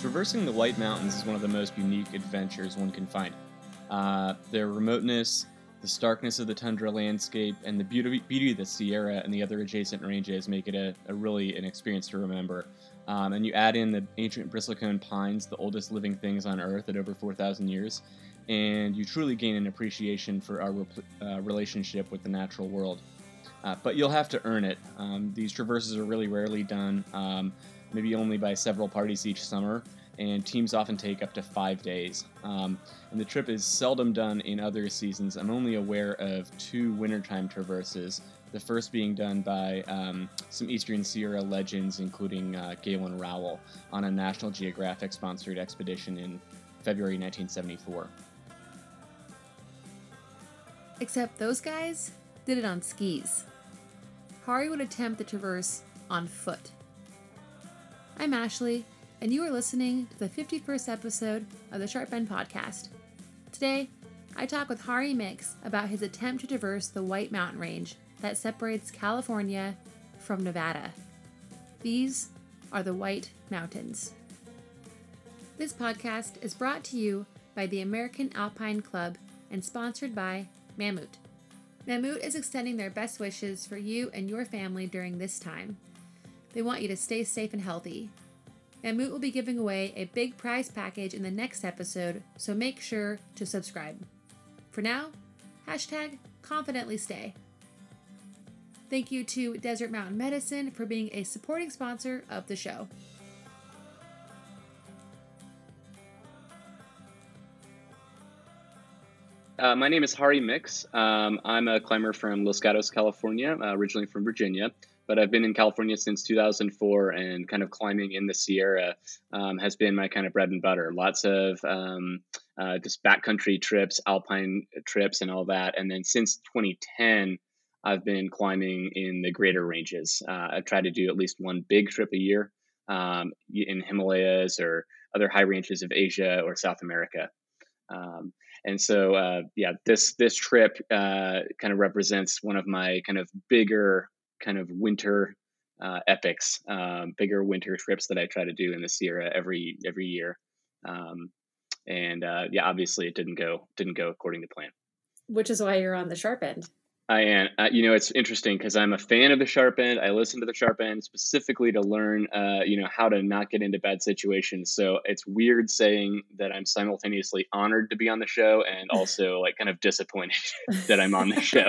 Traversing the White Mountains is one of the most unique adventures one can find. Uh, their remoteness, the starkness of the tundra landscape, and the beauty, beauty of the Sierra and the other adjacent ranges make it a, a really an experience to remember. Um, and you add in the ancient bristlecone pines, the oldest living things on Earth at over 4,000 years, and you truly gain an appreciation for our uh, relationship with the natural world. Uh, but you'll have to earn it. Um, these traverses are really rarely done, um, maybe only by several parties each summer, and teams often take up to five days. Um, and the trip is seldom done in other seasons. I'm only aware of two wintertime traverses, the first being done by um, some Eastern Sierra legends, including uh, Galen Rowell, on a National Geographic sponsored expedition in February 1974. Except those guys did it on skis. Hari would attempt the traverse on foot. I'm Ashley, and you are listening to the 51st episode of the Sharp End Podcast. Today, I talk with Hari Mix about his attempt to traverse the White Mountain Range that separates California from Nevada. These are the White Mountains. This podcast is brought to you by the American Alpine Club and sponsored by Mammut. Mammut is extending their best wishes for you and your family during this time. They want you to stay safe and healthy. Mammut will be giving away a big prize package in the next episode, so make sure to subscribe. For now, hashtag confidently stay. Thank you to Desert Mountain Medicine for being a supporting sponsor of the show. Uh, my name is Hari Mix. Um, I'm a climber from Los Gatos, California, uh, originally from Virginia, but I've been in California since 2004, and kind of climbing in the Sierra um, has been my kind of bread and butter. Lots of um, uh, just backcountry trips, alpine trips, and all that. And then since 2010, I've been climbing in the greater ranges. Uh, I try to do at least one big trip a year um, in Himalayas or other high ranges of Asia or South America. Um, and so, uh, yeah, this this trip uh, kind of represents one of my kind of bigger kind of winter uh, epics, um, bigger winter trips that I try to do in the Sierra every every year. Um, and uh, yeah, obviously, it didn't go didn't go according to plan. Which is why you're on the sharp end. I am. Uh, you know, it's interesting because I'm a fan of the sharp end. I listen to the sharp end specifically to learn, uh, you know, how to not get into bad situations. So it's weird saying that I'm simultaneously honored to be on the show and also like kind of disappointed that I'm on the show.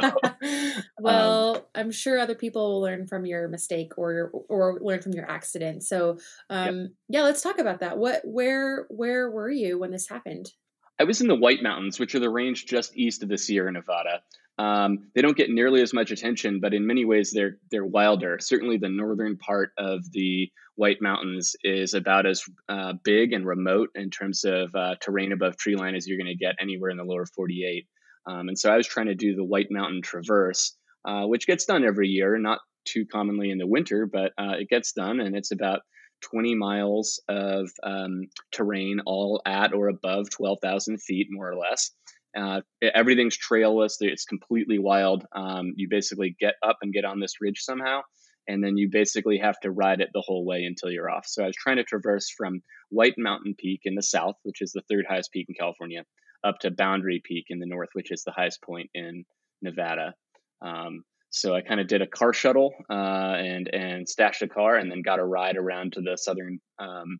well, um, I'm sure other people will learn from your mistake or or learn from your accident. So, um, yep. yeah, let's talk about that. What, where, where were you when this happened? I was in the White Mountains, which are the range just east of the Sierra Nevada. Um, they don't get nearly as much attention, but in many ways they're they're wilder. Certainly, the northern part of the White Mountains is about as uh, big and remote in terms of uh, terrain above tree line as you're going to get anywhere in the lower 48. Um, and so I was trying to do the White Mountain Traverse, uh, which gets done every year, not too commonly in the winter, but uh, it gets done, and it's about 20 miles of um, terrain, all at or above 12,000 feet, more or less. Uh, everything's trailless. It's completely wild. Um, you basically get up and get on this ridge somehow, and then you basically have to ride it the whole way until you're off. So I was trying to traverse from White Mountain Peak in the south, which is the third highest peak in California, up to Boundary Peak in the north, which is the highest point in Nevada. Um, so I kind of did a car shuttle uh, and and stashed a car, and then got a ride around to the southern um,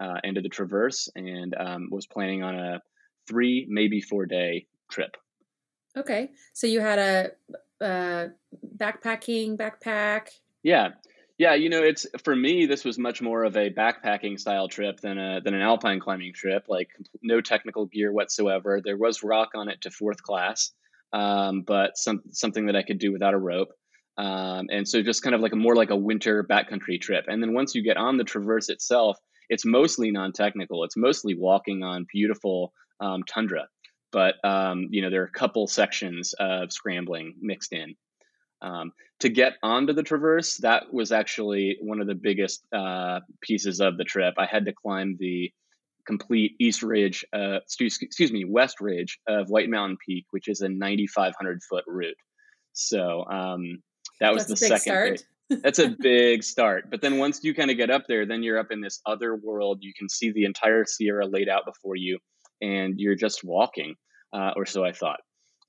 uh, end of the traverse, and um, was planning on a three, maybe four day trip. Okay. So you had a, a backpacking backpack. Yeah. Yeah, you know, it's for me. This was much more of a backpacking style trip than a than an alpine climbing trip. Like no technical gear whatsoever. There was rock on it to fourth class, um, but some something that I could do without a rope. Um, and so just kind of like a more like a winter backcountry trip. And then once you get on the traverse itself, it's mostly non-technical. It's mostly walking on beautiful um, tundra. But um, you know there are a couple sections of scrambling mixed in. Um, to get onto the traverse, that was actually one of the biggest uh, pieces of the trip. I had to climb the complete east ridge, uh, excuse, excuse, me, west ridge of White Mountain Peak, which is a 9,500 foot route. So um, that was That's the second. Start. That's a big start. But then once you kind of get up there, then you're up in this other world. You can see the entire Sierra laid out before you, and you're just walking, uh, or so I thought.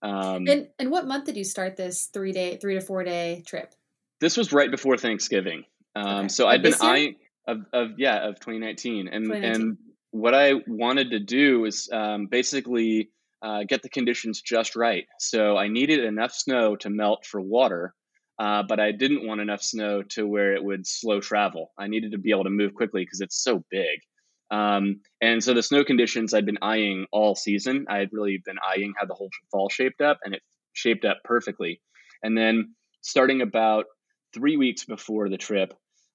Um, and and what month did you start this three day, three to four day trip? This was right before Thanksgiving. Um, okay. So I'd been eyeing of, of yeah of 2019, and 2019. and what I wanted to do was um, basically uh, get the conditions just right. So I needed enough snow to melt for water, uh, but I didn't want enough snow to where it would slow travel. I needed to be able to move quickly because it's so big. Um, and so the snow conditions I'd been eyeing all season. I had really been eyeing how the whole fall shaped up, and it shaped up perfectly. And then starting about three weeks before the trip,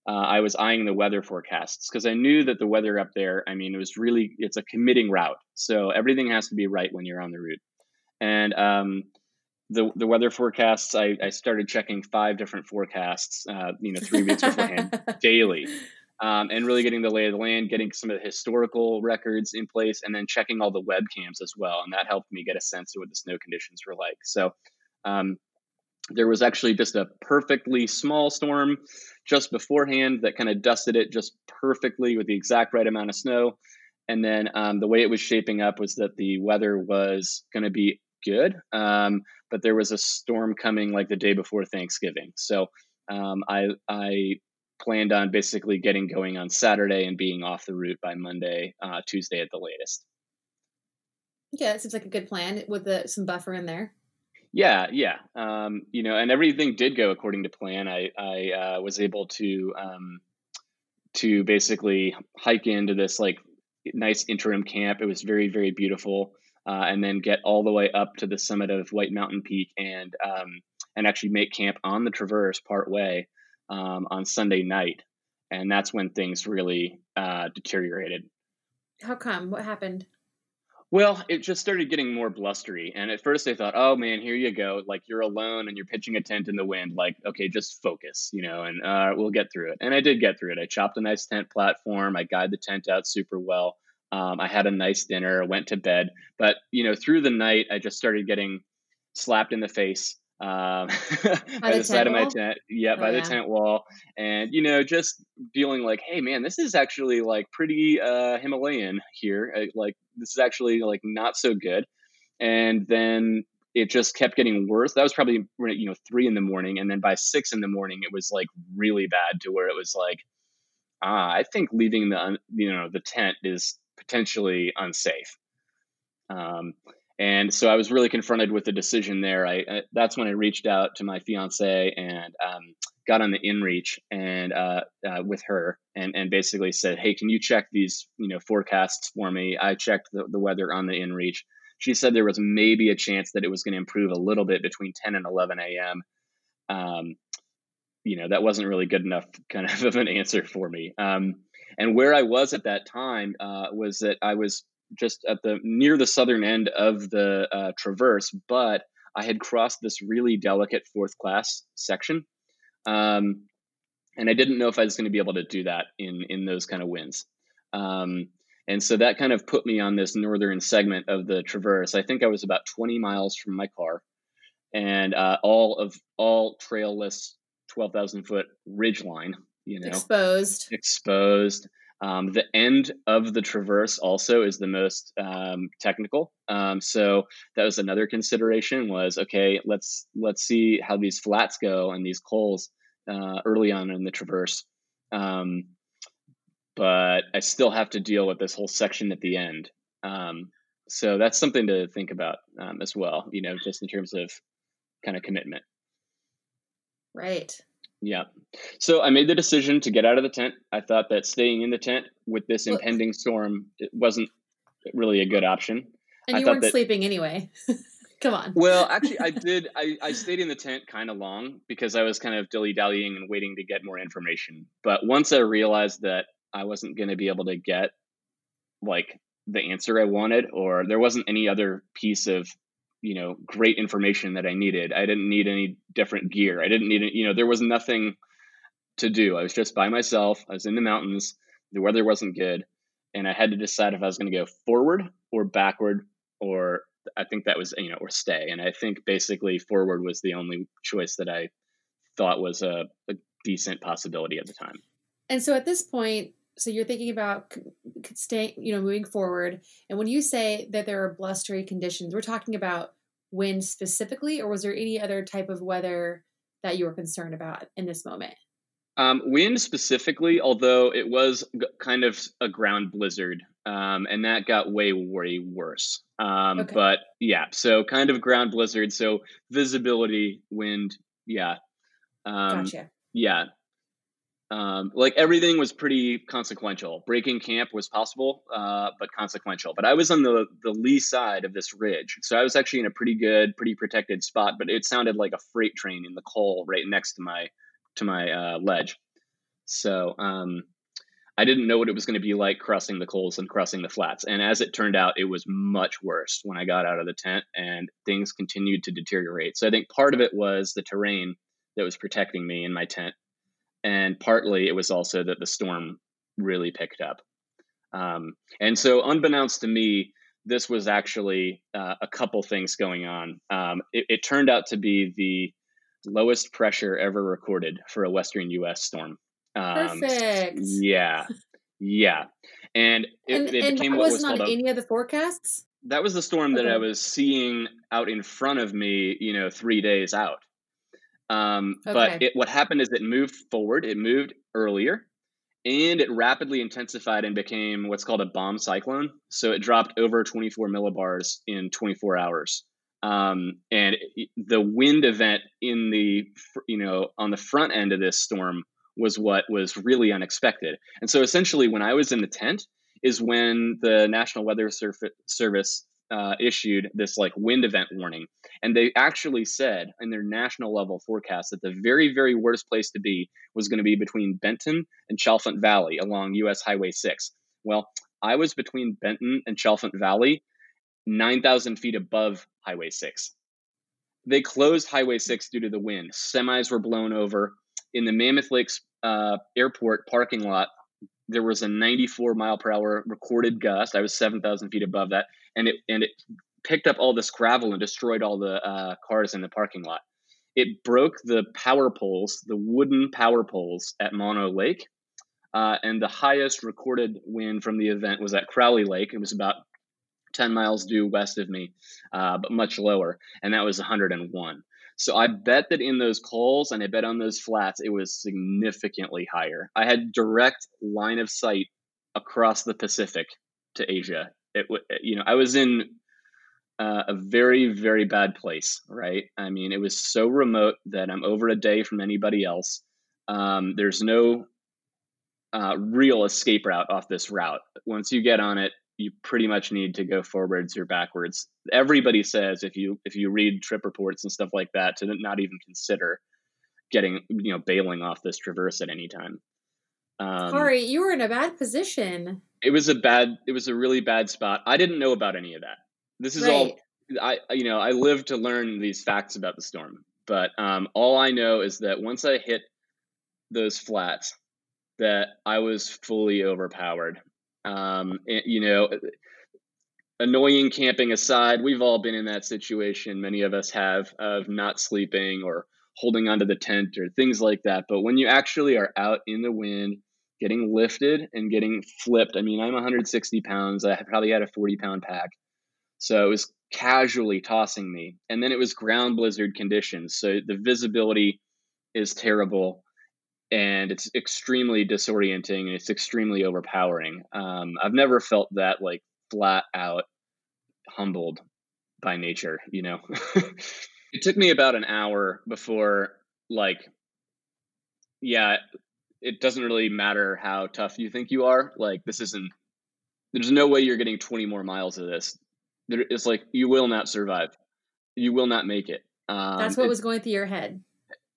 uh, I was eyeing the weather forecasts because I knew that the weather up there, I mean, it was really, it's a committing route. So everything has to be right when you're on the route. And um, the, the weather forecasts, I, I started checking five different forecasts, uh, you know, three weeks beforehand daily. Um, and really getting the lay of the land, getting some of the historical records in place, and then checking all the webcams as well. And that helped me get a sense of what the snow conditions were like. So um, there was actually just a perfectly small storm just beforehand that kind of dusted it just perfectly with the exact right amount of snow. And then um, the way it was shaping up was that the weather was going to be good, um, but there was a storm coming like the day before Thanksgiving. So um, I I planned on basically getting going on Saturday and being off the route by Monday, uh, Tuesday at the latest. Yeah, it seems like a good plan with the, some buffer in there. Yeah, yeah. Um, you know, and everything did go according to plan. I I uh, was able to um, to basically hike into this like nice interim camp. It was very very beautiful, uh, and then get all the way up to the summit of White Mountain Peak and um, and actually make camp on the Traverse part way um, on Sunday night, and that's when things really uh, deteriorated. How come? What happened? Well, it just started getting more blustery. And at first I thought, oh man, here you go. Like you're alone and you're pitching a tent in the wind. Like, okay, just focus, you know, and uh, we'll get through it. And I did get through it. I chopped a nice tent platform. I guyed the tent out super well. Um, I had a nice dinner, went to bed. But, you know, through the night, I just started getting slapped in the face um, by, the, the side of my tent. Yeah, oh, by yeah. the tent wall, and you know, just feeling like, hey, man, this is actually like pretty uh, Himalayan here. Uh, like this is actually like not so good. And then it just kept getting worse. That was probably you know three in the morning, and then by six in the morning, it was like really bad to where it was like, ah, I think leaving the you know the tent is potentially unsafe. Um, and so I was really confronted with the decision there. I, I that's when I reached out to my fiance and um, got on the InReach and uh, uh, with her and and basically said, "Hey, can you check these you know forecasts for me?" I checked the, the weather on the InReach. She said there was maybe a chance that it was going to improve a little bit between 10 and 11 a.m. Um, you know that wasn't really good enough kind of an answer for me. Um, and where I was at that time uh, was that I was just at the near the southern end of the uh, traverse, but I had crossed this really delicate fourth class section, um, and I didn't know if I was going to be able to do that in in those kind of winds. Um, and so that kind of put me on this northern segment of the traverse. I think I was about 20 miles from my car, and uh, all of all trailless 12,000 foot ridge line. You know, exposed, exposed. Um, the end of the traverse also is the most um, technical. Um, so that was another consideration. Was okay. Let's let's see how these flats go and these cols uh, early on in the traverse. Um, but I still have to deal with this whole section at the end. Um, so that's something to think about um, as well. You know, just in terms of kind of commitment. Right. Yeah. So I made the decision to get out of the tent. I thought that staying in the tent with this well, impending storm it wasn't really a good option. And you weren't that, sleeping anyway. Come on. Well, actually, I did. I, I stayed in the tent kind of long because I was kind of dilly dallying and waiting to get more information. But once I realized that I wasn't going to be able to get like the answer I wanted, or there wasn't any other piece of you know great information that I needed. I didn't need any different gear. I didn't need it. You know, there was nothing to do. I was just by myself. I was in the mountains. The weather wasn't good, and I had to decide if I was going to go forward or backward, or I think that was you know or stay. And I think basically forward was the only choice that I thought was a, a decent possibility at the time. And so at this point, so you're thinking about staying, you know, moving forward. And when you say that there are blustery conditions, we're talking about wind specifically, or was there any other type of weather that you were concerned about in this moment? Um, wind specifically, although it was kind of a ground blizzard, um, and that got way, way worse. Um, okay. But yeah, so kind of ground blizzard. So visibility, wind, yeah. Um, gotcha. Yeah. Um, like everything was pretty consequential. Breaking camp was possible, uh, but consequential. But I was on the the lee side of this ridge, so I was actually in a pretty good, pretty protected spot. But it sounded like a freight train in the col right next to my to my uh, ledge. So um, I didn't know what it was going to be like crossing the cols and crossing the flats. And as it turned out, it was much worse when I got out of the tent, and things continued to deteriorate. So I think part of it was the terrain that was protecting me in my tent and partly it was also that the storm really picked up. Um, and so, unbeknownst to me, this was actually uh, a couple things going on. Um, it, it, turned out to be the lowest pressure ever recorded for a Western U.S. storm. Um, Perfect. Yeah, yeah, and it, and, it and became what was, not called any of the forecasts. That was the storm okay. that I was seeing out in front of me. You know, three days out. Um, okay. But it, what happened is it moved forward, it moved earlier, and it rapidly intensified and became what's called a bomb cyclone. So it dropped over 24 millibars in 24 hours. Um, and the wind event in the you know on the front end of this storm was what was really unexpected. And so essentially, when I was in the tent, is when the National Weather Service uh, issued this like wind event warning, and they actually said in their national level forecast that the very very worst place to be was going to be between Benton and Chalfant Valley along U.S. Highway Six. Well, I was between Benton and Chalfant Valley, nine thousand feet above Highway Six. They closed Highway Six due to the wind. Semis were blown over. In the Mammoth Lakes uh, Airport parking lot, there was a 94 mile per hour recorded gust. I was 7,000 feet above that, and it and it picked up all this gravel and destroyed all the uh, cars in the parking lot. It broke the power poles, the wooden power poles at Mono Lake, uh, and the highest recorded wind from the event was at Crowley Lake. It was about 10 miles due west of me, uh, but much lower, and that was 101. So I bet that in those cols and I bet on those flats, it was significantly higher. I had direct line of sight across the Pacific to Asia. It, you know, I was in uh, a very, very bad place, right? I mean, it was so remote that I'm over a day from anybody else. Um, there's no uh, real escape route off this route. Once you get on it, you pretty much need to go forwards or backwards. Everybody says if you if you read trip reports and stuff like that to not even consider getting you know bailing off this traverse at any time. Um, Sorry, you were in a bad position. It was a bad. It was a really bad spot. I didn't know about any of that. This is right. all. I you know I live to learn these facts about the storm, but um, all I know is that once I hit those flats, that I was fully overpowered um, you know, annoying camping aside, we've all been in that situation. Many of us have of not sleeping or holding onto the tent or things like that. But when you actually are out in the wind, getting lifted and getting flipped, I mean, I'm 160 pounds. I probably had a 40 pound pack. So it was casually tossing me. And then it was ground blizzard conditions. So the visibility is terrible and it's extremely disorienting and it's extremely overpowering. Um, I've never felt that like flat out humbled by nature, you know. it took me about an hour before like yeah, it doesn't really matter how tough you think you are. Like this isn't there's no way you're getting 20 more miles of this. There, it's like you will not survive. You will not make it. Um, That's what was going through your head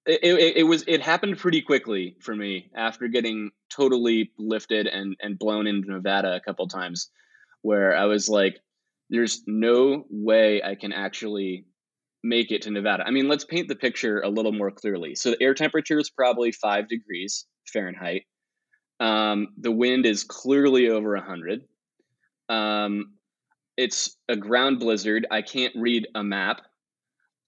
it, it, it, was it happened pretty quickly for me after getting totally lifted and and blown into Nevada a couple times where I was like there's no way I can actually make it to Nevada. I mean, let's paint the picture a little more clearly. So the air temperature is probably 5 degrees Fahrenheit. Um, the wind is clearly over 100. Um, it's a ground blizzard. I can't read a map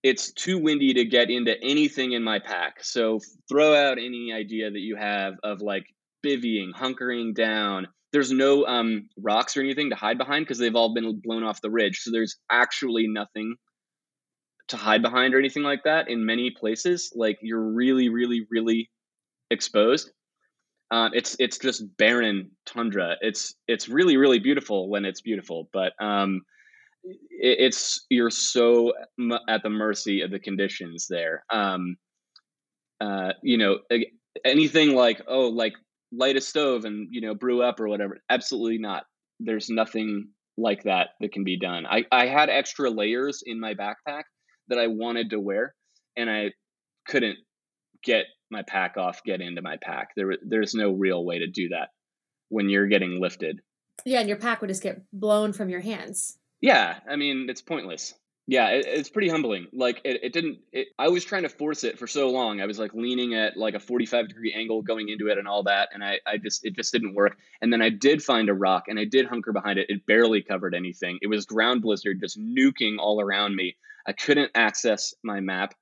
it's too windy to get into anything in my pack. So throw out any idea that you have of like bivvying, hunkering down. There's no um, rocks or anything to hide behind because they've all been blown off the ridge. So there's actually nothing to hide behind or anything like that in many places. Like you're really, really, really exposed. Um, it's it's just barren tundra. It's it's really really beautiful when it's beautiful, but um, it, it's you're so at the mercy of the conditions there. Um, uh, you know, anything like oh like light a stove and you know brew up or whatever. Absolutely not. There's nothing like that that can be done. I I had extra layers in my backpack that I wanted to wear, and I couldn't get my pack off, get into my pack. There, there's no real way to do that when you're getting lifted. Yeah, and your pack would just get blown from your hands. Yeah, I mean it's pointless. Yeah, it, it's pretty humbling. Like it, it didn't. It, I was trying to force it for so long. I was like leaning at like a 45 degree angle going into it and all that, and I, I just it just didn't work. And then I did find a rock and I did hunker behind it. It barely covered anything. It was ground blizzard just nuking all around me. I couldn't access my map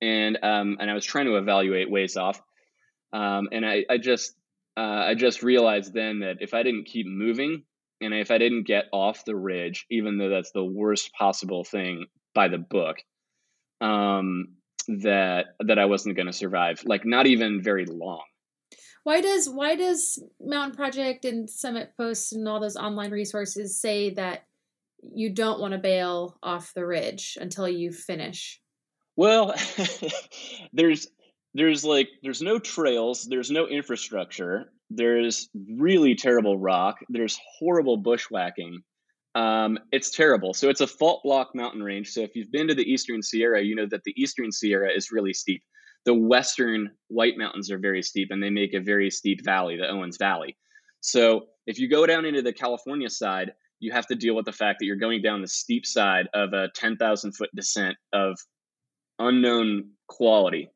and um, and I was trying to evaluate ways off, um, and I, I just uh, I just realized then that if I didn't keep moving and if I didn't get off the ridge, even though that's the worst possible thing by the book, um, that that I wasn't going to survive. Like not even very long. Why does why does Mountain Project and Summit Posts and all those online resources say that you don't want to bail off the ridge until you finish? Well, there's there's like there's no trails, there's no infrastructure, there's really terrible rock, there's horrible bushwhacking. Um, it's terrible. So it's a fault block mountain range. So if you've been to the Eastern Sierra, you know that the Eastern Sierra is really steep. The Western White Mountains are very steep, and they make a very steep valley, the Owens Valley. So if you go down into the California side, you have to deal with the fact that you're going down the steep side of a 10,000 foot descent of unknown quality.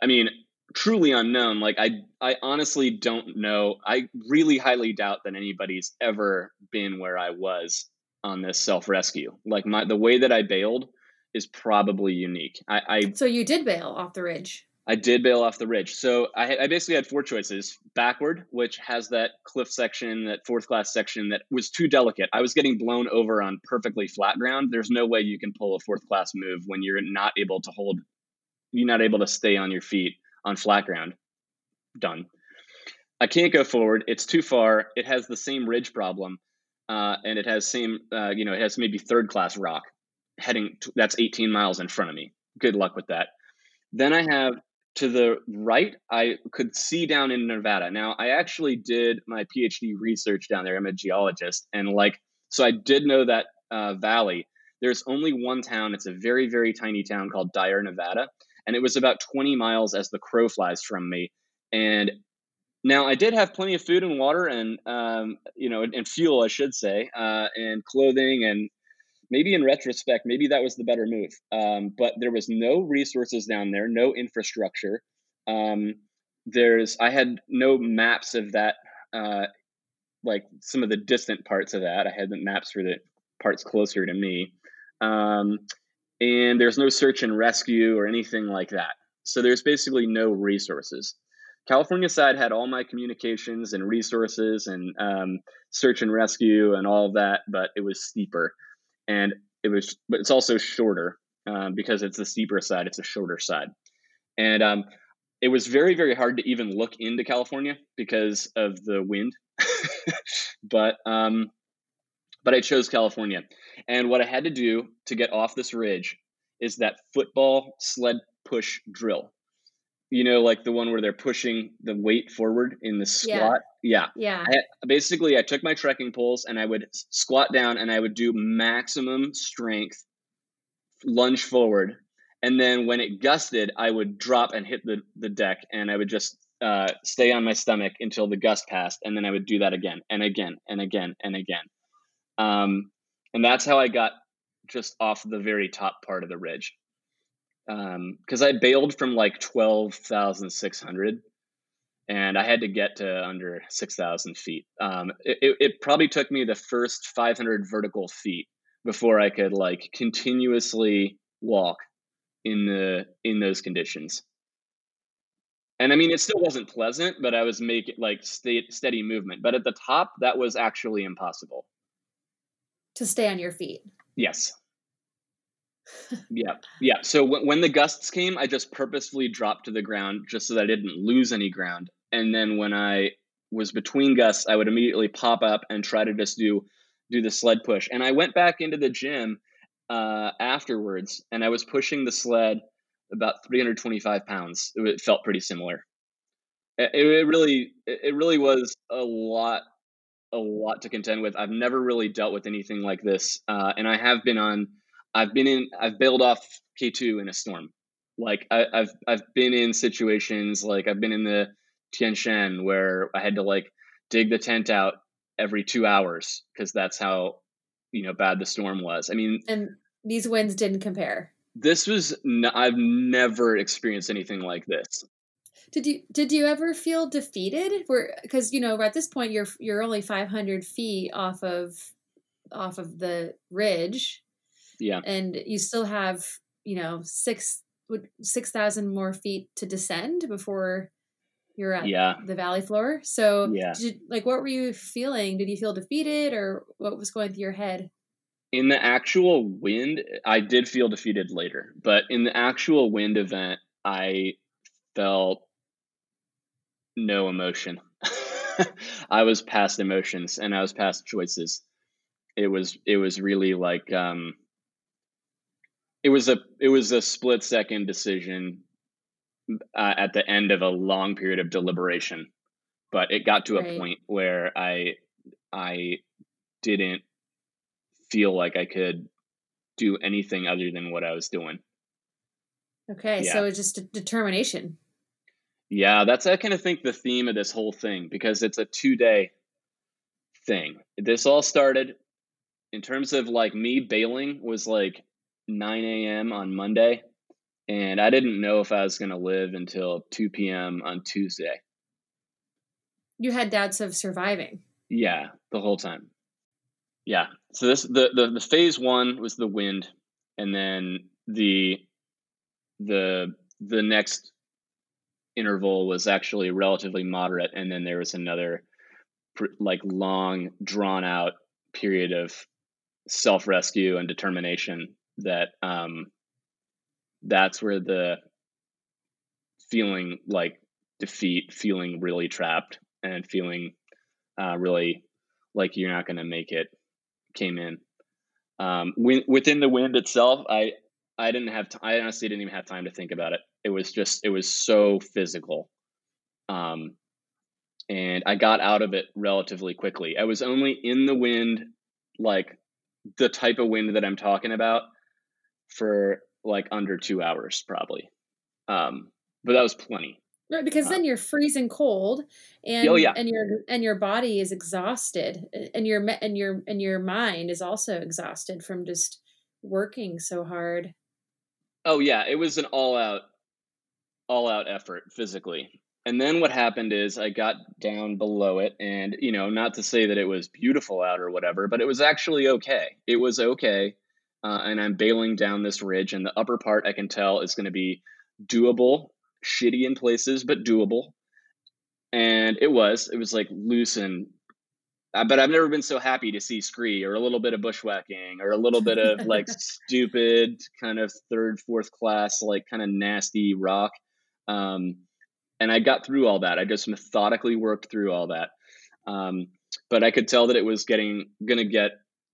I mean, truly unknown. Like I, I honestly don't know. I really highly doubt that anybody's ever been where I was on this self rescue. Like my the way that I bailed is probably unique. I, I so you did bail off the ridge. I did bail off the ridge. So I, I, basically had four choices: backward, which has that cliff section, that fourth class section that was too delicate. I was getting blown over on perfectly flat ground. There's no way you can pull a fourth class move when you're not able to hold, you're not able to stay on your feet on flat ground. Done. I can't go forward. It's too far. It has the same ridge problem, uh, and it has same, uh, you know, it has maybe third class rock heading. To, that's 18 miles in front of me. Good luck with that. Then I have to the right, I could see down in Nevada. Now, I actually did my PhD research down there. I'm a geologist, and like, so I did know that uh, valley. There's only one town. It's a very, very tiny town called Dyer, Nevada, and it was about 20 miles as the crow flies from me. And now I did have plenty of food and water, and um, you know, and, and, fuel, I should say, uh, and clothing, and maybe in retrospect, maybe that was the better move. Um, but there was no resources down there, no infrastructure. Um, there's I had no maps of that, uh, like some of the distant parts of that. I had the maps for the parts closer to me, um, and there's no search and rescue or anything like that. So there's basically no resources. California side had all my communications and resources and um, search and rescue and all of that, but it was steeper and it was, but it's also shorter um, because it's the steeper side. It's a shorter side, and um, it was very very hard to even look into California because of the wind. but um, but I chose California, and what I had to do to get off this ridge is that football sled push drill you know, like the one where they're pushing the weight forward in the squat. Yeah. Yeah. yeah. I, basically, I took my trekking poles and I would squat down and I would do maximum strength, lunge forward. And then when it gusted, I would drop and hit the, the deck and I would just uh, stay on my stomach until the gust passed. And then I would do that again and again and again and again. Um, and that's how I got just off the very top part of the ridge because um, I bailed from like twelve thousand six hundred, and I had to get to under six thousand feet. Um, it, it probably took me the first five hundred vertical feet before I could like continuously walk in the in those conditions. And I mean, it still wasn't pleasant, but I was making like state, steady movement. But at the top, that was actually impossible to stay on your feet. Yes. Yeah, yeah. So w- when the gusts came, I just purposefully dropped to the ground just so that I didn't lose any ground. And then when I was between gusts, I would immediately pop up and try to just do do the sled push. And I went back into the gym uh, afterwards, and I was pushing the sled about 325 pounds. It, felt pretty similar. It, it really, it really was a lot, a lot to contend with. I've never really dealt with anything like this, uh, and I have been on. I've been in. I've bailed off K2 in a storm. Like I, I've I've been in situations like I've been in the Tian Shan where I had to like dig the tent out every two hours because that's how you know bad the storm was. I mean, and these winds didn't compare. This was n- I've never experienced anything like this. Did you did you ever feel defeated? Where because you know at this point you're you're only 500 feet off of off of the ridge. Yeah, and you still have you know six six thousand more feet to descend before you're at yeah. the valley floor. So, yeah. You, like, what were you feeling? Did you feel defeated, or what was going through your head? In the actual wind, I did feel defeated later, but in the actual wind event, I felt no emotion. I was past emotions and I was past choices. It was it was really like um it was a it was a split second decision uh, at the end of a long period of deliberation, but it got to right. a point where I I didn't feel like I could do anything other than what I was doing. Okay, yeah. so it's just determination. Yeah, that's I kind of think the theme of this whole thing because it's a two day thing. This all started in terms of like me bailing was like 9 a.m. on Monday and I didn't know if I was going to live until 2 p.m. on Tuesday. You had doubts of surviving. Yeah, the whole time. Yeah. So this the the, the phase 1 was the wind and then the the the next interval was actually relatively moderate and then there was another like long drawn out period of self rescue and determination that um that's where the feeling like defeat, feeling really trapped, and feeling uh, really like you're not going to make it came in. Um, when, within the wind itself, I I didn't have t- I honestly didn't even have time to think about it. It was just it was so physical, um, and I got out of it relatively quickly. I was only in the wind, like the type of wind that I'm talking about, for like under two hours probably. Um, but that was plenty. Right, because then uh, you're freezing cold, and oh, yeah. and your and your body is exhausted, and your and your and your mind is also exhausted from just working so hard. Oh yeah, it was an all out, all out effort physically. And then what happened is I got down below it, and you know, not to say that it was beautiful out or whatever, but it was actually okay. It was okay uh, and I'm bailing down this ridge. And the upper part I can tell is going to be doable, shitty in places, but doable. And it was, it was like loose and, uh, but I've never been so happy to see scree or a little bit of bushwhacking or a little bit of like stupid kind of third, fourth class, like kind of nasty rock. Um, and I got through all that. I just methodically worked through all that. Um, but I could tell that it was getting going to get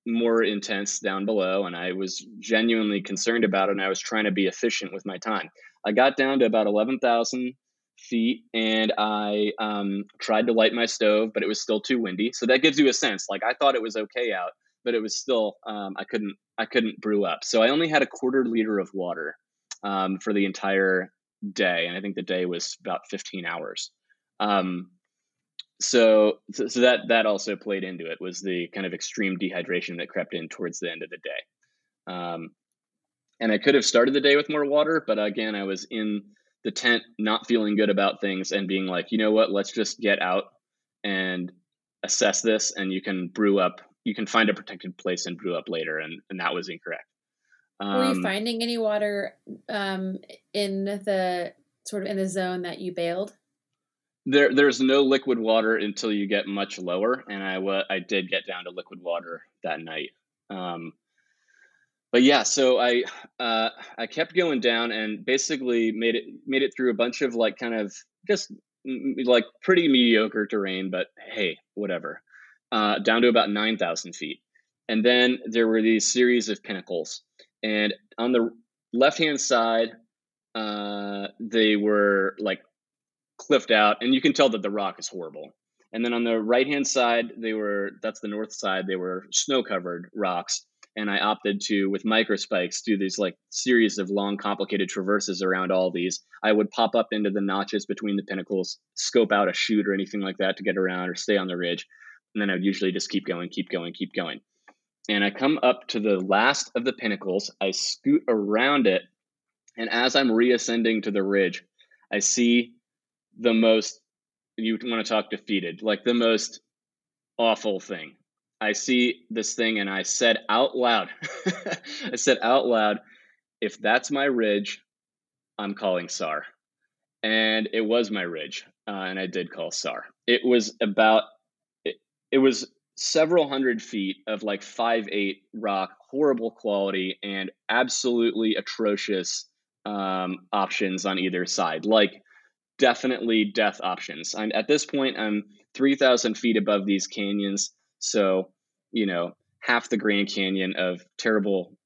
more intense down below and I was genuinely concerned about it and I was trying to be efficient with my time. I got down to about 11,000 feet and I um, tried to light my stove, but it was still too windy. So that gives you a sense. Like I thought it was okay out, but it was still um, I couldn't I couldn't brew up. So I only had a quarter liter of water um, for the entire day, and I think the day was about 15 hours. Um, so, so, so that that also played into it was the kind of extreme dehydration that crept in towards the end of the day. Um, and i could have started the day with more water but again i was in the tent not feeling good about things and being like you know what? Let's just get out and assess this and you can brew up you can find a protected place and brew up later. And, and that was incorrect. Um, Were you um, finding any water um, in the sort of in the zone that you bailed? There, there's no liquid water until you get much lower, and I, I did get down to liquid water that night. Um, but yeah, so I uh, I kept going down and basically made it made it through a bunch of like kind of just like pretty mediocre terrain, but hey, whatever. Uh, down to about nine thousand feet, and then there were these series of pinnacles, and on the left hand side, uh, they were like cliffed out, and you can tell that the rock is horrible. And then on the right hand side, they were that's the north side. They were snow covered rocks, and I opted to with microspikes do these like series of long, complicated traverses around all these. I would pop up into the notches between the pinnacles, scope out a chute or anything like that to get around or stay on the ridge, and then I'd usually just keep going, keep going, keep going. And I come up to the last of the pinnacles. I scoot around it, and as I'm reascending to the ridge, I see the most you want to talk defeated, like the most awful thing. I see this thing and I said out loud, I said out loud, if that's my ridge, I'm calling SAR. And it was my ridge. Uh, and I did call SAR. It was about, it, it was several hundred feet of like five eight rock, horrible quality, and absolutely atrocious um, options on either side. Like definitely death options. I'm at this point I'm 3,000 feet above these canyons, so you know half the Grand Canyon of terrible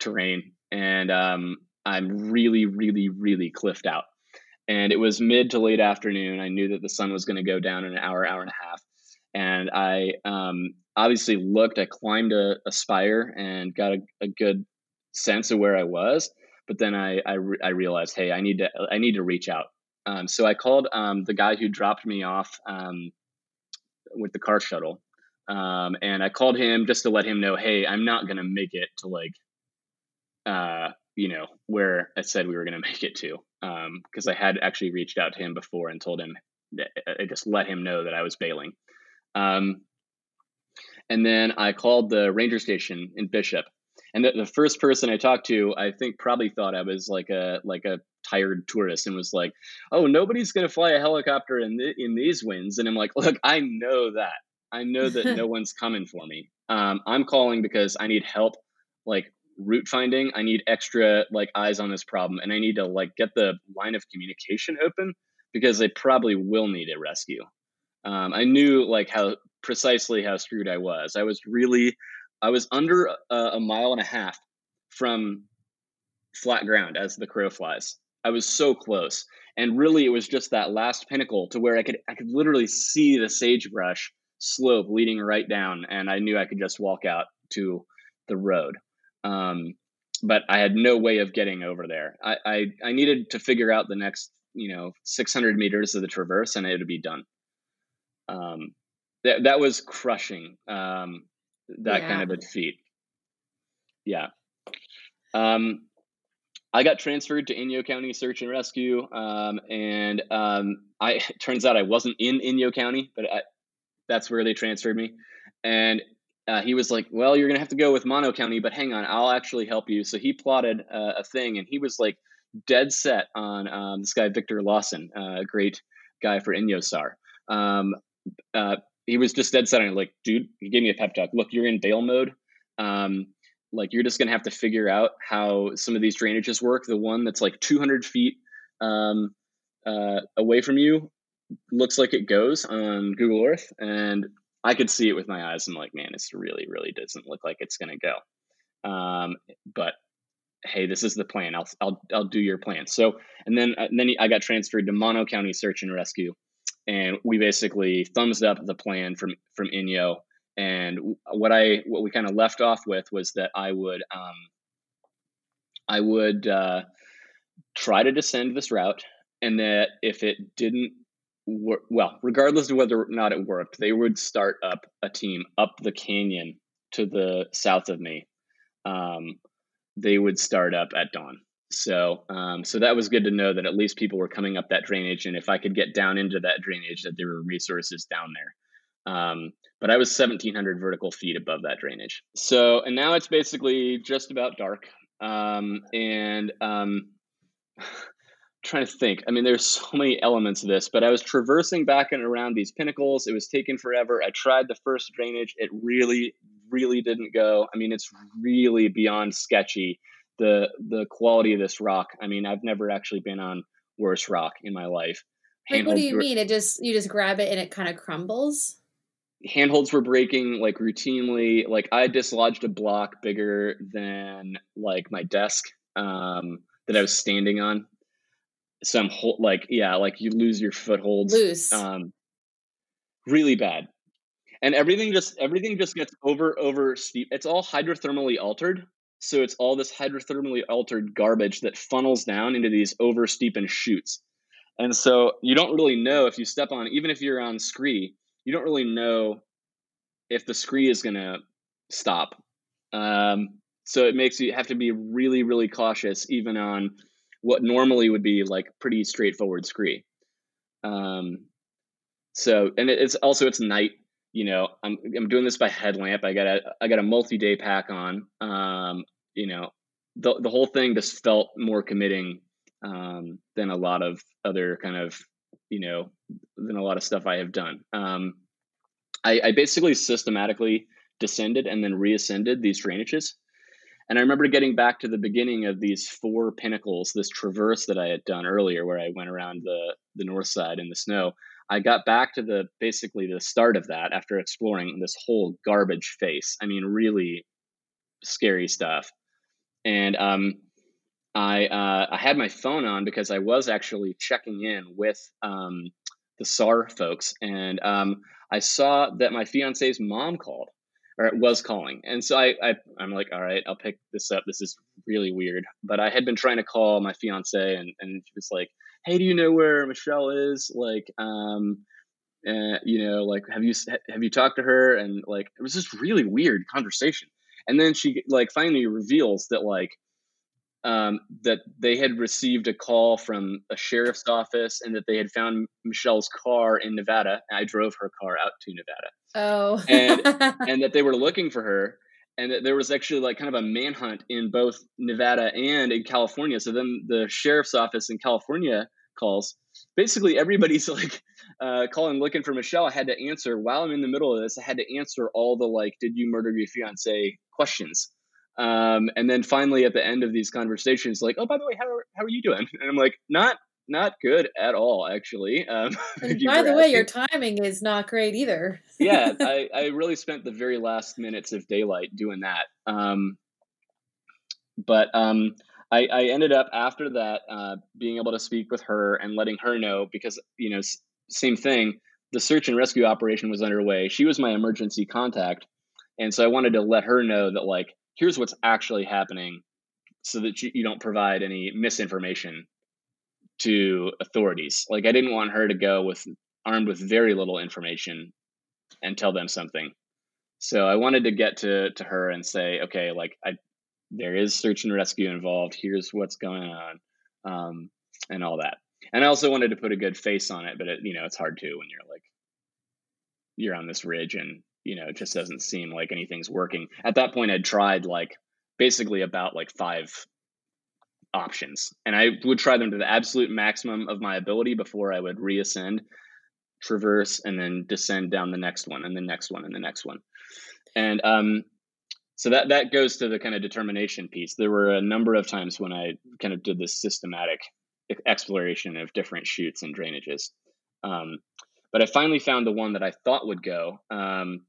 terrain, and um, I'm really, really, really cliffed out. And it was mid to late afternoon. I knew that the sun was going to go down in an hour, hour and a half, and I um, obviously looked. I climbed a, a spire and got a, a good sense of where I was but then I I, re- I, realized, hey, I need to I need to reach out. Um, so I called um, the guy who dropped me off um, with the car shuttle, um, and I called him just to let him know, hey, I'm not gonna make it to like, uh, you know, where I said we were gonna make it to, because um, I had actually reached out to him before and told him, that, I just let him know that I was bailing. Um, and then I called the ranger station in Bishop, and the, the first person I talked to, I think probably thought I was like a like a tired tourist and was like, "Oh, nobody's going to fly a helicopter in the, in these winds." And I'm like, "Look, I know that. I know that no one's coming for me. Um, I'm calling because I need help, like route finding. I need extra like eyes on this problem, and I need to like get the line of communication open because they probably will need a rescue." Um, I knew like how precisely how screwed I was. I was really, I was under a, a mile and a half from flat ground as the crow flies. I was so close. And really it was just that last pinnacle to where I could I could literally see the sagebrush slope leading right down and I knew I could just walk out to the road. Um, but I had no way of getting over there. I, I, I needed to figure out the next, you know, 600 meters of the traverse and it would be done. Um, that, that was crushing. Um, that yeah. kind of a defeat. Yeah. Um, I got transferred to Inyo County Search and Rescue, um, and um, I turns out I wasn't in Inyo County, but I, that's where they transferred me. And uh, he was like, "Well, you're gonna have to go with Mono County, but hang on, I'll actually help you." So he plotted uh, a thing, and he was like dead set on um, this guy Victor Lawson, uh, a great guy for Inyosar. Um, uh, he was just dead set on it, like, dude, he gave me a pep talk. Look, you're in bail mode. Um, like you're just going to have to figure out how some of these drainages work. The one that's like 200 feet um, uh, away from you looks like it goes on Google Earth, and I could see it with my eyes. I'm like, man, it's really, really doesn't look like it's going to go. Um, but hey, this is the plan. I'll, I'll, I'll do your plan. So, and then, uh, and then I got transferred to Mono County Search and Rescue, and we basically thumbs up the plan from from Inyo and what I what we kind of left off with was that I would um, I would uh, try to descend this route, and that if it didn't work, well, regardless of whether or not it worked, they would start up a team up the canyon to the south of me. Um, they would start up at dawn. So, um, so that was good to know that at least people were coming up that drainage, and if I could get down into that drainage, that there were resources down there. Um, but I was 1700 vertical feet above that drainage. So, and now it's basically just about dark. Um, and um, trying to think. I mean, there's so many elements of this, but I was traversing back and around these pinnacles. It was taking forever. I tried the first drainage. It really, really didn't go. I mean, it's really beyond sketchy. The the quality of this rock. I mean, I've never actually been on worse rock in my life. Like, what do you were, mean? It just you just grab it and it kind of crumbles. Handholds were breaking like routinely. Like I dislodged a block bigger than like my desk um, that I was standing on. Some hold like yeah like you lose your footholds loose. um really bad. And everything just everything just gets over over steep. It's all hydrothermally altered. So it's all this hydrothermally altered garbage that funnels down into these over steepened chutes. And so you don't really know if you step on even if you're on scree you don't really know if the scree is going to stop um, so it makes you have to be really really cautious even on what normally would be like pretty straightforward scree. Um, so and it's also it's night. You know, I'm I'm doing this by headlamp. I got a I got a multi day pack on. Um, you know, the the whole thing just felt more committing um, than a lot of other kind of you know than a lot of stuff I have done. Um, I, I basically systematically descended and then reascended these drainages. And I remember getting back to the beginning of these four pinnacles, this traverse that I had done earlier, where I went around the the north side in the snow. I got back to the basically the start of that after exploring this whole garbage face. I mean, really scary stuff. And um, I uh, I had my phone on because I was actually checking in with um, the SAR folks, and um, I saw that my fiance's mom called or was calling. And so I, I I'm like, all right, I'll pick this up. This is really weird. But I had been trying to call my fiance and, and she was like, Hey, do you know where Michelle is? Like, um, uh, you know, like, have you, have you talked to her? And like, it was just really weird conversation. And then she like finally reveals that like, um, that they had received a call from a sheriff's office and that they had found Michelle's car in Nevada. I drove her car out to Nevada. Oh, and and that they were looking for her, and that there was actually like kind of a manhunt in both Nevada and in California. So then the sheriff's office in California calls. Basically, everybody's like uh, calling looking for Michelle. I had to answer while I'm in the middle of this. I had to answer all the like, "Did you murder your fiance?" questions um, and then finally, at the end of these conversations, like, oh, by the way, how are, how are you doing? And I'm like, not not good at all, actually. Um, by the way, your timing is not great either. yeah, I, I really spent the very last minutes of daylight doing that. Um, but um, I, I ended up after that uh, being able to speak with her and letting her know because you know same thing. The search and rescue operation was underway. She was my emergency contact, and so I wanted to let her know that like here's what's actually happening so that you, you don't provide any misinformation to authorities. Like I didn't want her to go with armed with very little information and tell them something. So I wanted to get to to her and say, okay, like I there is search and rescue involved. Here's what's going on, um, and all that. And I also wanted to put a good face on it, but it, you know, it's hard to when you're like you're on this ridge and you know, it just doesn't seem like anything's working. At that point, I'd tried like basically about like five options, and I would try them to the absolute maximum of my ability before I would reascend, traverse, and then descend down the next one, and the next one, and the next one. And um, so that that goes to the kind of determination piece. There were a number of times when I kind of did this systematic exploration of different chutes and drainages. Um, but I finally found the one that I thought would go. Um,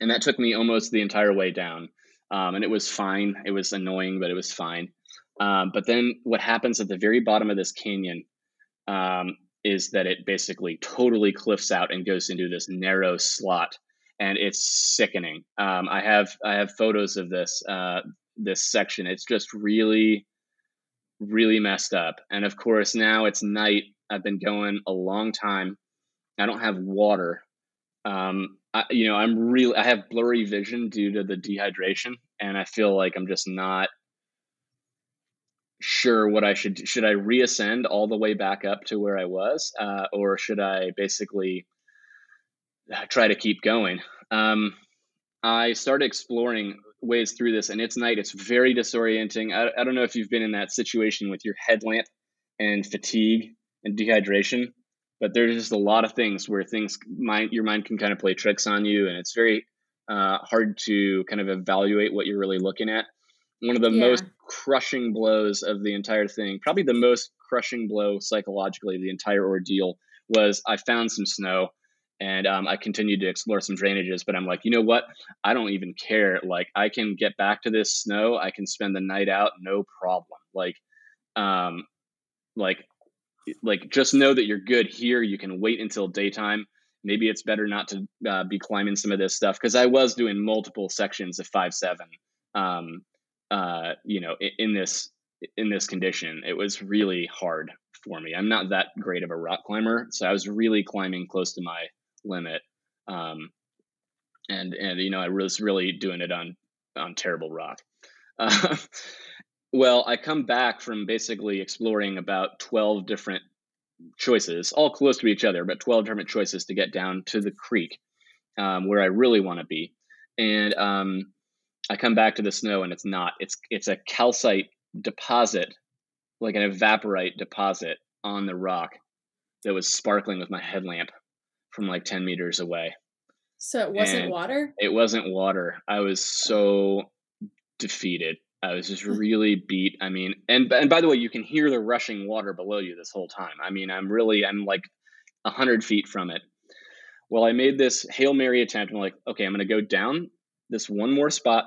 and that took me almost the entire way down. Um, and it was fine. It was annoying, but it was fine. Um, but then what happens at the very bottom of this canyon um, is that it basically totally cliffs out and goes into this narrow slot, and it's sickening. Um, I have I have photos of this uh, this section. It's just really, really messed up. And of course, now it's night. I've been going a long time. I don't have water. Um, I, you know, I'm really, I have blurry vision due to the dehydration, and I feel like I'm just not sure what I should. Should I reascend all the way back up to where I was, uh, or should I basically uh, try to keep going? Um, I started exploring ways through this, and it's night. It's very disorienting. I, I don't know if you've been in that situation with your headlamp and fatigue and dehydration, but there's just a lot of things where things mind your mind can kind of play tricks on you, and it's very uh, hard to kind of evaluate what you're really looking at. One of the yeah. most crushing blows of the entire thing, probably the most crushing blow psychologically, the entire ordeal was I found some snow and um, I continued to explore some drainages. But I'm like, you know what? I don't even care. Like, I can get back to this snow. I can spend the night out, no problem. Like, um, like, like just know that you're good here. You can wait until daytime. Maybe it's better not to uh, be climbing some of this stuff because I was doing multiple sections of five seven. Um, uh, you know, in, in this in this condition, it was really hard for me. I'm not that great of a rock climber, so I was really climbing close to my limit. Um, and and you know I was really doing it on on terrible rock. Uh, well, I come back from basically exploring about twelve different choices, all close to each other, but twelve different choices to get down to the creek um, where I really want to be. And um, I come back to the snow, and it's not. It's it's a calcite deposit, like an evaporite deposit on the rock that was sparkling with my headlamp from like 10 meters away. So it wasn't and water? It wasn't water. I was so defeated. I was just really beat. I mean, and and by the way, you can hear the rushing water below you this whole time. I mean, I'm really I'm like a hundred feet from it. Well, I made this hail mary attempt. I'm like, okay, I'm going to go down this one more spot,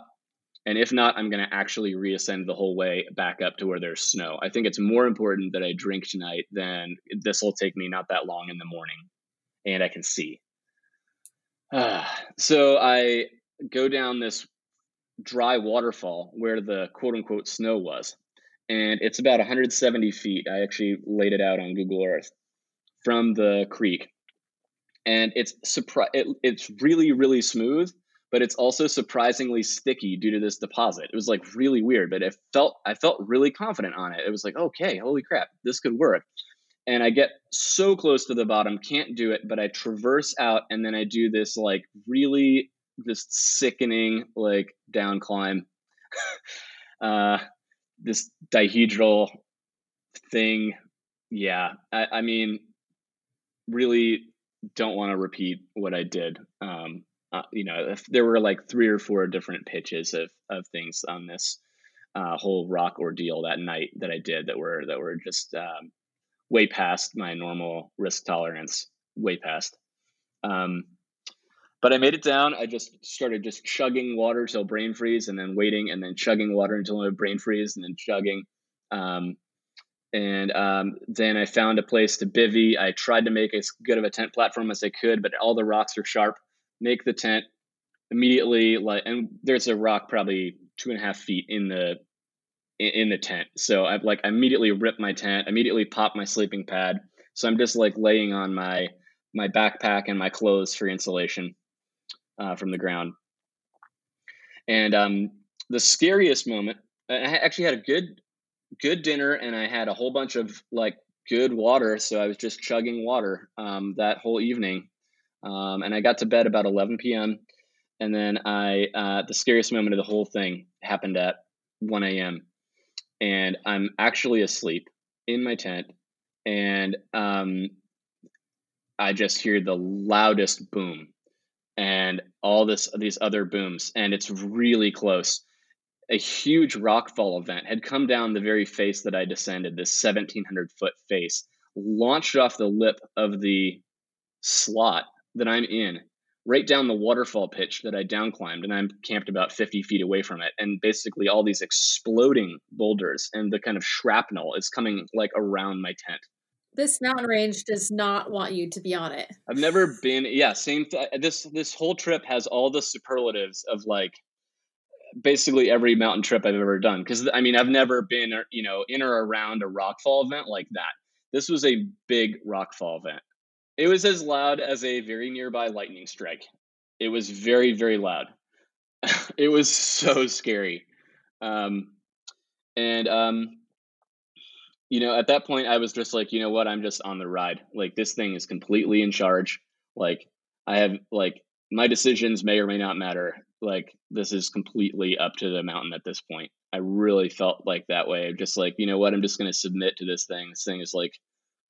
and if not, I'm going to actually reascend the whole way back up to where there's snow. I think it's more important that I drink tonight than this will take me not that long in the morning and I can see. Uh, so I go down this dry waterfall where the quote unquote snow was. And it's about 170 feet. I actually laid it out on Google Earth from the creek. And it's surpri- it, it's really, really smooth, but it's also surprisingly sticky due to this deposit. It was like really weird, but it felt I felt really confident on it. It was like, okay, holy crap, this could work and I get so close to the bottom, can't do it, but I traverse out and then I do this like really this sickening like down climb. uh this dihedral thing. Yeah. I, I mean really don't want to repeat what I did. Um uh, you know, if there were like three or four different pitches of of things on this uh, whole rock ordeal that night that I did that were that were just um, way past my normal risk tolerance, way past. Um, but I made it down. I just started just chugging water till brain freeze, and then waiting, and then chugging water until my brain freeze, and then chugging. Um, and um, then I found a place to bivy. I tried to make as good of a tent platform as I could, but all the rocks are sharp. Make the tent immediately, like, and there's a rock probably two and a half feet in the in, the tent. So I've like immediately ripped my tent, immediately popped my sleeping pad. So I'm just like laying on my my backpack and my clothes for insulation uh, from the ground. And um, the scariest moment, I actually had a good good dinner, and I had a whole bunch of like good water. So I was just chugging water um, that whole evening, um, and I got to bed about 11 p.m. And then I, uh, the scariest moment of the whole thing happened at 1 a.m and I'm actually asleep in my tent, and um, I just hear the loudest boom, and all this these other booms, and it's really close. A huge rockfall event had come down the very face that I descended, this 1700 foot face, launched off the lip of the slot that I'm in right down the waterfall pitch that I downclimbed, and I'm camped about 50 feet away from it. And basically, all these exploding boulders and the kind of shrapnel is coming like around my tent. This mountain range does not want you to be on it. I've never been. Yeah, same. Th- this this whole trip has all the superlatives of like basically every mountain trip I've ever done. Because I mean, I've never been, you know, in or around a rockfall event like that. This was a big rockfall event it was as loud as a very nearby lightning strike. It was very, very loud. it was so scary. Um, and, um, you know, at that point, I was just like, you know what? I'm just on the ride. Like, this thing is completely in charge. Like, I have, like, my decisions may or may not matter. Like this is completely up to the mountain at this point. I really felt like that way. Just like, you know what, I'm just going to submit to this thing. This thing is like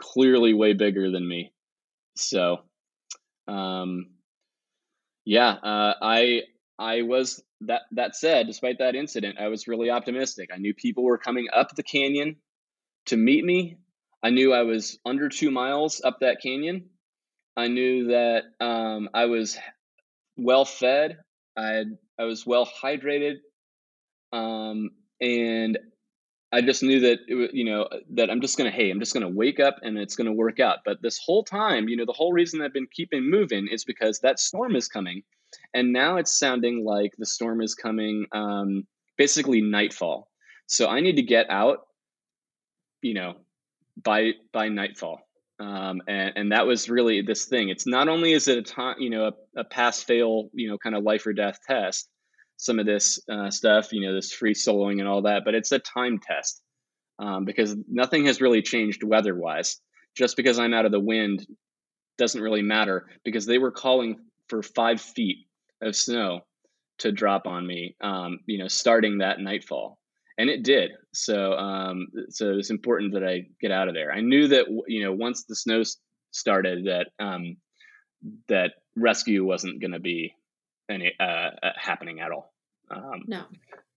clearly way bigger than me. So, um, yeah, uh, I I was that that said, despite that incident, I was really optimistic. I knew people were coming up the canyon to meet me. I knew I was under two miles up that canyon. I knew that um, I was well fed. I had, I was well hydrated, um, and I just knew that it, you know that I'm just gonna hey I'm just gonna wake up and it's gonna work out. But this whole time, you know, the whole reason I've been keeping moving is because that storm is coming, and now it's sounding like the storm is coming um, basically nightfall. So I need to get out, you know, by by nightfall. Um, and, and that was really this thing. It's not only is it a time, you know, a, a pass fail, you know, kind of life or death test, some of this uh, stuff, you know, this free soloing and all that, but it's a time test um, because nothing has really changed weather wise. Just because I'm out of the wind doesn't really matter because they were calling for five feet of snow to drop on me, um, you know, starting that nightfall. And it did. So, um, so it's important that I get out of there. I knew that, you know, once the snow started, that um, that rescue wasn't going to be any uh, uh, happening at all. Um, no.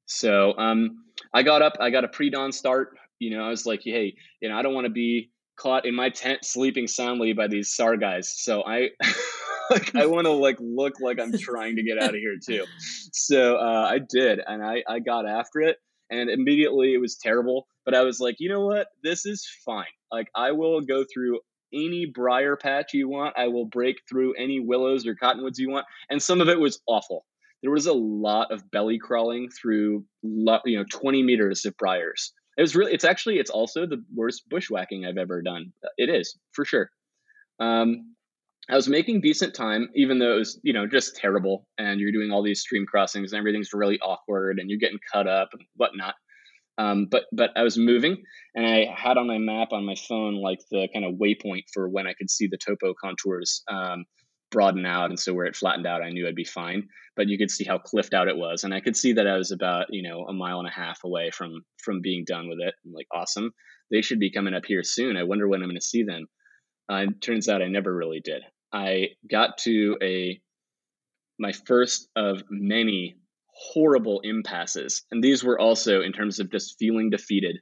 So um, I got up. I got a pre-dawn start. You know, I was like, hey, you know, I don't want to be caught in my tent sleeping soundly by these SAR guys. So I. like I want to like look like I'm trying to get out of here too. So uh, I did, and I I got after it, and immediately it was terrible. But I was like, you know what? This is fine. Like I will go through any briar patch you want. I will break through any willows or cottonwoods you want. And some of it was awful. There was a lot of belly crawling through, you know, 20 meters of briars. It was really, it's actually, it's also the worst bushwhacking I've ever done. It is for sure. Um, I was making decent time, even though it was, you know, just terrible. And you're doing all these stream crossings and everything's really awkward and you're getting cut up and whatnot. Um, but but I was moving, and I had on my map on my phone like the kind of waypoint for when I could see the topo contours um, broaden out, and so where it flattened out, I knew I'd be fine. But you could see how cliffed out it was, and I could see that I was about you know a mile and a half away from from being done with it. I'm like, awesome, they should be coming up here soon. I wonder when I'm going to see them. Uh, turns out I never really did. I got to a my first of many horrible impasses. And these were also in terms of just feeling defeated.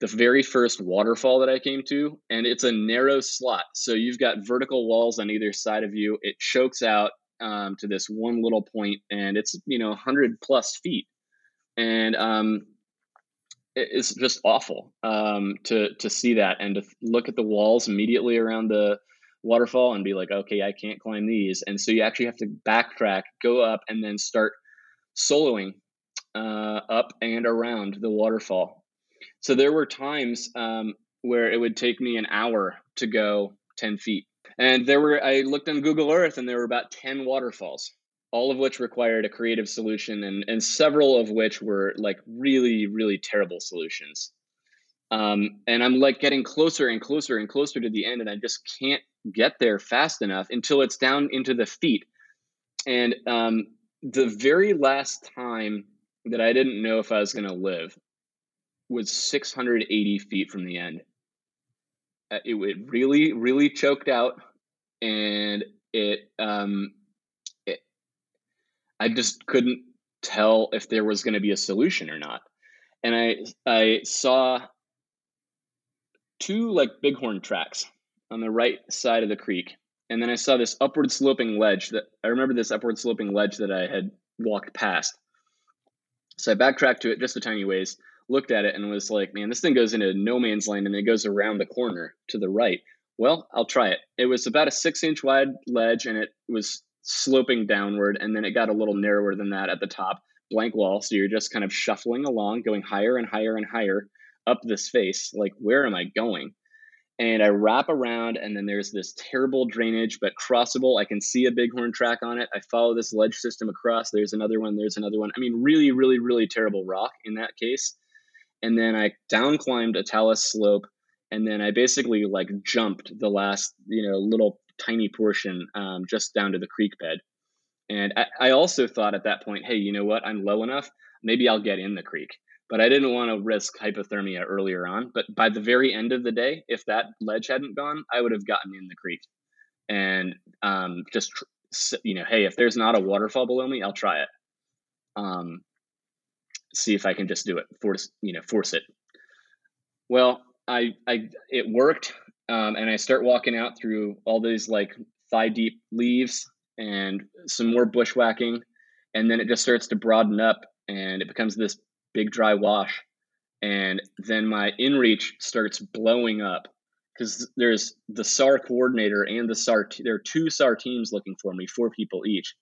The very first waterfall that I came to, and it's a narrow slot. So you've got vertical walls on either side of you. It chokes out um, to this one little point, and it's, you know, 100 plus feet. And um, it's just awful um, to, to see that and to look at the walls immediately around the waterfall and be like, okay, I can't climb these. And so you actually have to backtrack, go up, and then start soloing uh, up and around the waterfall. So there were times um, where it would take me an hour to go 10 feet. And there were, I looked on Google Earth and there were about 10 waterfalls, all of which required a creative solution and, and several of which were like really, really terrible solutions. Um, and I'm like getting closer and closer and closer to the end, and I just can't get there fast enough until it's down into the feet. And um, the very last time that I didn't know if I was going to live was 680 feet from the end. Uh, it, it really, really choked out, and it, um, I just couldn't tell if there was going to be a solution or not. And I, I saw two like bighorn tracks on the right side of the creek and then I saw this upward sloping ledge that I remember this upward sloping ledge that I had walked past. So I backtracked to it just a tiny ways, looked at it, and was like, man, this thing goes into no man's land and it goes around the corner to the right. Well, I'll try it. It was about a six inch wide ledge and it was sloping downward, and then it got a little narrower than that at the top, blank wall. So you're just kind of shuffling along, going higher and higher and higher up this face. Like, where am I going? and I wrap around, and then there's this terrible drainage, but crossable. I can see a bighorn track on it. I follow this ledge system across. There's another one. There's another one. I mean, really, really, really terrible rock in that case. And then I down climbed a talus slope, and then I basically like jumped the last, you know, little tiny portion um, just down to the creek bed. And I, I also thought at that point, hey, you know what? I'm low enough. Maybe I'll get in the creek. But I didn't want to risk hypothermia earlier on. But by the very end of the day, if that ledge hadn't gone, I would have gotten in the creek. And um, just, you know, hey, if there's not a waterfall below me, I'll try it. Um, see if I can just do it, force, you know, force it. Well, I, I, it worked. Um, and I start walking out through all these like thigh deep leaves and some more bushwhacking. And then it just starts to broaden up and it becomes this big dry wash. And then my inReach starts blowing up because there's the SAR coordinator and the SAR, there are two SAR teams looking for me, four people each.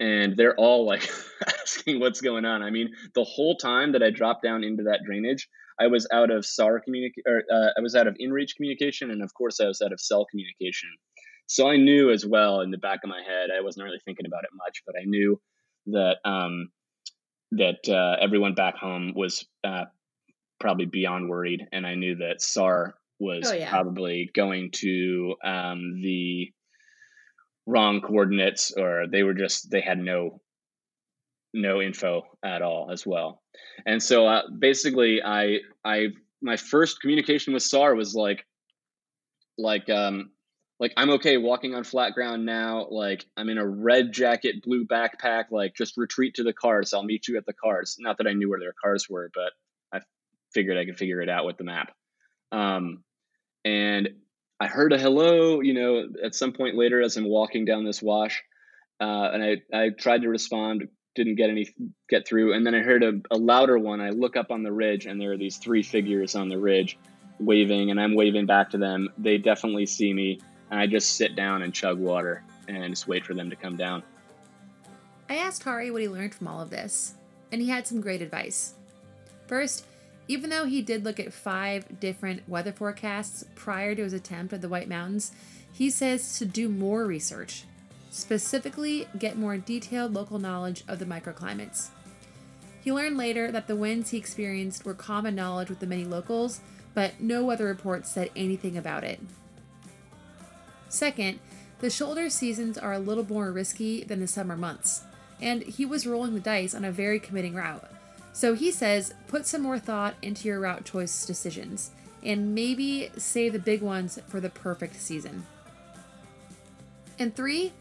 And they're all like asking what's going on. I mean, the whole time that I dropped down into that drainage, I was out of SAR communication, or uh, I was out of inReach communication, and of course, I was out of cell communication. So I knew as well in the back of my head, I wasn't really thinking about it much, but I knew that um, that uh, everyone back home was uh, probably beyond worried, and I knew that SAR was oh, yeah. probably going to um, the wrong coordinates, or they were just they had no no info at all as well. And so uh, basically, I I my first communication with SAR was like like um like I'm okay walking on flat ground now. Like I'm in a red jacket, blue backpack. Like just retreat to the cars. I'll meet you at the cars. Not that I knew where their cars were, but I figured I could figure it out with the map. Um, and I heard a hello, you know, at some point later as I'm walking down this wash, uh, and I I tried to respond, didn't get any get through, and then I heard a, a louder one. I look up on the ridge, and there are these three figures on the ridge waving and I'm waving back to them. They definitely see me and I just sit down and chug water and just wait for them to come down. I asked Hari what he learned from all of this, and he had some great advice. First, even though he did look at five different weather forecasts prior to his attempt at the White Mountains, he says to do more research. Specifically, get more detailed local knowledge of the microclimates. He learned later that the winds he experienced were common knowledge with the many locals, but no weather reports said anything about it. Second, the shoulder seasons are a little more risky than the summer months, and he was rolling the dice on a very committing route. So he says put some more thought into your route choice decisions, and maybe save the big ones for the perfect season. And three,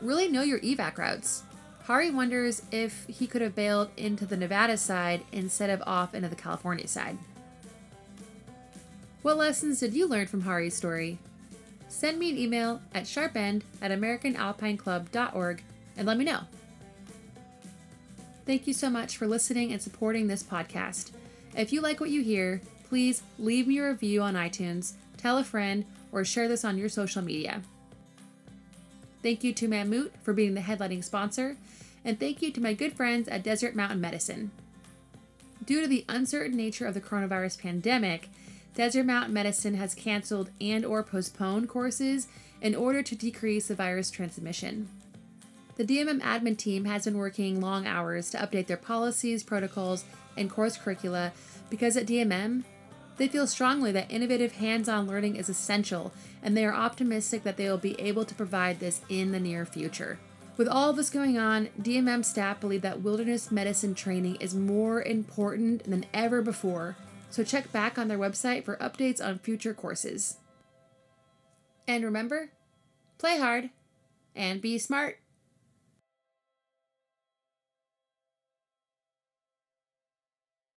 really know your evac routes. Hari wonders if he could have bailed into the Nevada side instead of off into the California side. What lessons did you learn from Hari's story? send me an email at sharpend at americanalpineclub.org and let me know. Thank you so much for listening and supporting this podcast. If you like what you hear, please leave me a review on iTunes, tell a friend, or share this on your social media. Thank you to Mammut for being the headlining sponsor, and thank you to my good friends at Desert Mountain Medicine. Due to the uncertain nature of the coronavirus pandemic, Desert Mountain Medicine has canceled and or postponed courses in order to decrease the virus transmission. The DMM admin team has been working long hours to update their policies, protocols, and course curricula because at DMM, they feel strongly that innovative hands on learning is essential and they are optimistic that they will be able to provide this in the near future. With all this going on, DMM staff believe that wilderness medicine training is more important than ever before so check back on their website for updates on future courses. And remember, play hard and be smart.